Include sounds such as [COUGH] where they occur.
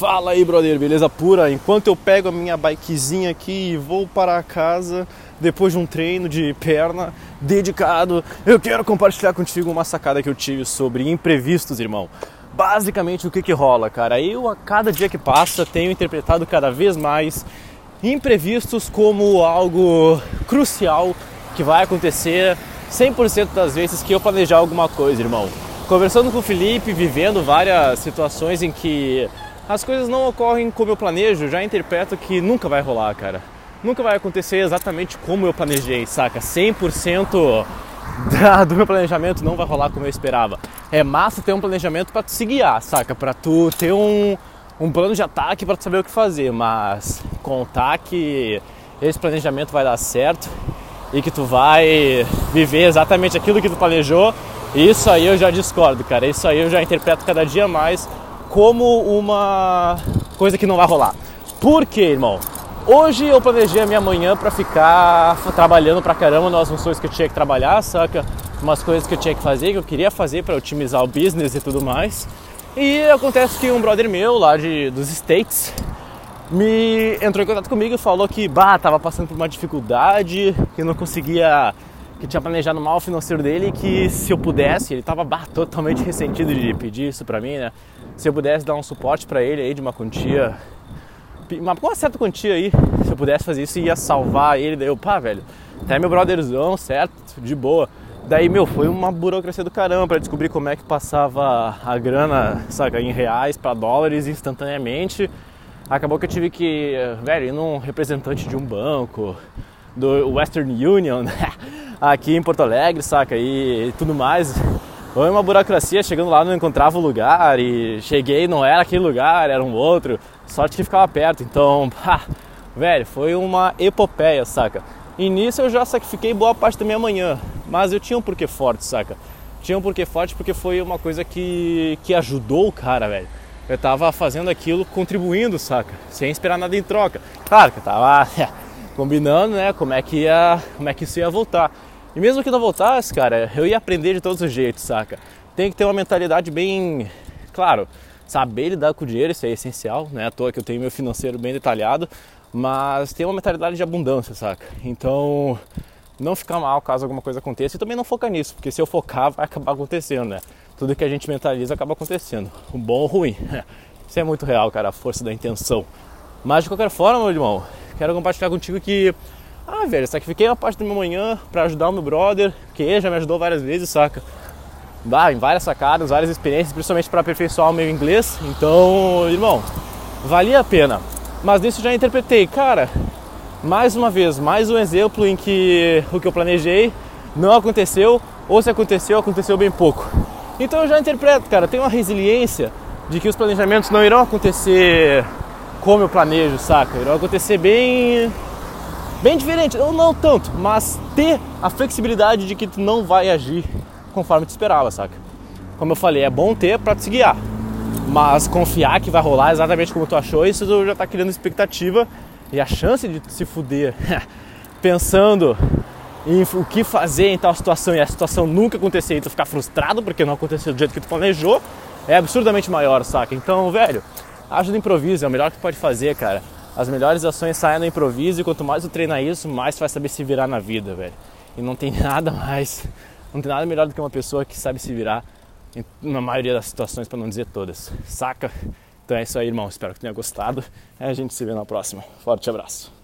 Fala aí, brother, beleza pura? Enquanto eu pego a minha bikezinha aqui e vou para casa depois de um treino de perna dedicado, eu quero compartilhar contigo uma sacada que eu tive sobre imprevistos, irmão. Basicamente, o que que rola, cara? Eu, a cada dia que passa, tenho interpretado cada vez mais imprevistos como algo crucial que vai acontecer 100% das vezes que eu planejar alguma coisa, irmão. Conversando com o Felipe, vivendo várias situações em que as coisas não ocorrem como eu planejo, já interpreto que nunca vai rolar, cara. Nunca vai acontecer exatamente como eu planejei, saca? 100% da, do meu planejamento não vai rolar como eu esperava. É massa ter um planejamento para tu se guiar, saca? Para tu ter um, um plano de ataque para tu saber o que fazer, mas contar que esse planejamento vai dar certo e que tu vai viver exatamente aquilo que tu planejou, isso aí eu já discordo, cara. Isso aí eu já interpreto cada dia mais como uma coisa que não vai rolar. Por quê, irmão? Hoje eu planejei a minha manhã para ficar trabalhando pra caramba nas funções que eu tinha que trabalhar, saca? Umas coisas que eu tinha que fazer, que eu queria fazer para otimizar o business e tudo mais. E acontece que um brother meu lá de, dos States me entrou em contato comigo e falou que bah, tava passando por uma dificuldade, que não conseguia que tinha planejado mal o financeiro dele que se eu pudesse, ele estava totalmente ressentido de pedir isso para mim, né? Se eu pudesse dar um suporte para ele aí de uma quantia, uma, uma certa quantia aí, se eu pudesse fazer isso, ia salvar ele. Daí eu, pá, velho, até meu brotherzão, certo? De boa. Daí, meu, foi uma burocracia do caramba para descobrir como é que passava a grana, saca, em reais para dólares instantaneamente. Acabou que eu tive que, velho, ir num representante de um banco, do Western Union, [LAUGHS] aqui em Porto Alegre, saca? E, e tudo mais. [LAUGHS] Foi uma burocracia, chegando lá não encontrava o lugar e cheguei, não era aquele lugar, era um outro. Sorte que ficava perto, então, [LAUGHS] pá, velho, foi uma epopeia, saca? Nisso eu já sacrifiquei boa parte da minha manhã, mas eu tinha um porquê forte, saca? Tinha um porquê forte porque foi uma coisa que, que ajudou o cara, velho. Eu tava fazendo aquilo, contribuindo, saca? Sem esperar nada em troca. Claro que eu tava [LAUGHS] combinando, né, como é que ia, como é que isso ia voltar. E mesmo que não voltasse, cara, eu ia aprender de todos os jeitos, saca? Tem que ter uma mentalidade bem, claro, saber lidar com o dinheiro, isso é essencial, né? À toa que eu tenho meu financeiro bem detalhado, mas ter uma mentalidade de abundância, saca? Então, não ficar mal caso alguma coisa aconteça e também não focar nisso, porque se eu focar vai acabar acontecendo, né? Tudo que a gente mentaliza acaba acontecendo, o bom ou ruim. [LAUGHS] Isso é muito real, cara, a força da intenção. Mas de qualquer forma, meu irmão, quero compartilhar contigo que, ah, velho, sacrifiquei uma parte da minha manhã para ajudar o meu brother, que já me ajudou várias vezes, saca? Bah, em várias sacadas, várias experiências, principalmente para aperfeiçoar o meu inglês. Então, irmão, valia a pena. Mas nisso já interpretei, cara, mais uma vez, mais um exemplo em que o que eu planejei não aconteceu, ou se aconteceu, aconteceu bem pouco. Então eu já interpreto, cara, tenho uma resiliência de que os planejamentos não irão acontecer como eu planejo, saca? Irá acontecer bem bem diferente, ou não tanto, mas ter a flexibilidade de que tu não vai agir conforme tu esperava, saca? Como eu falei, é bom ter para te guiar, mas confiar que vai rolar exatamente como tu achou, isso tu já tá criando expectativa e a chance de se fuder [LAUGHS] pensando em o que fazer em tal situação e a situação nunca acontecer e tu ficar frustrado porque não aconteceu do jeito que tu planejou é absurdamente maior, saca? Então, velho, no improviso, é o melhor que tu pode fazer, cara. As melhores ações saem no improviso e quanto mais tu treinar isso, mais tu vai saber se virar na vida, velho. E não tem [LAUGHS] nada mais, não tem nada melhor do que uma pessoa que sabe se virar na maioria das situações, para não dizer todas. Saca? Então é isso aí, irmão. Espero que tenha gostado. A gente se vê na próxima. Forte abraço.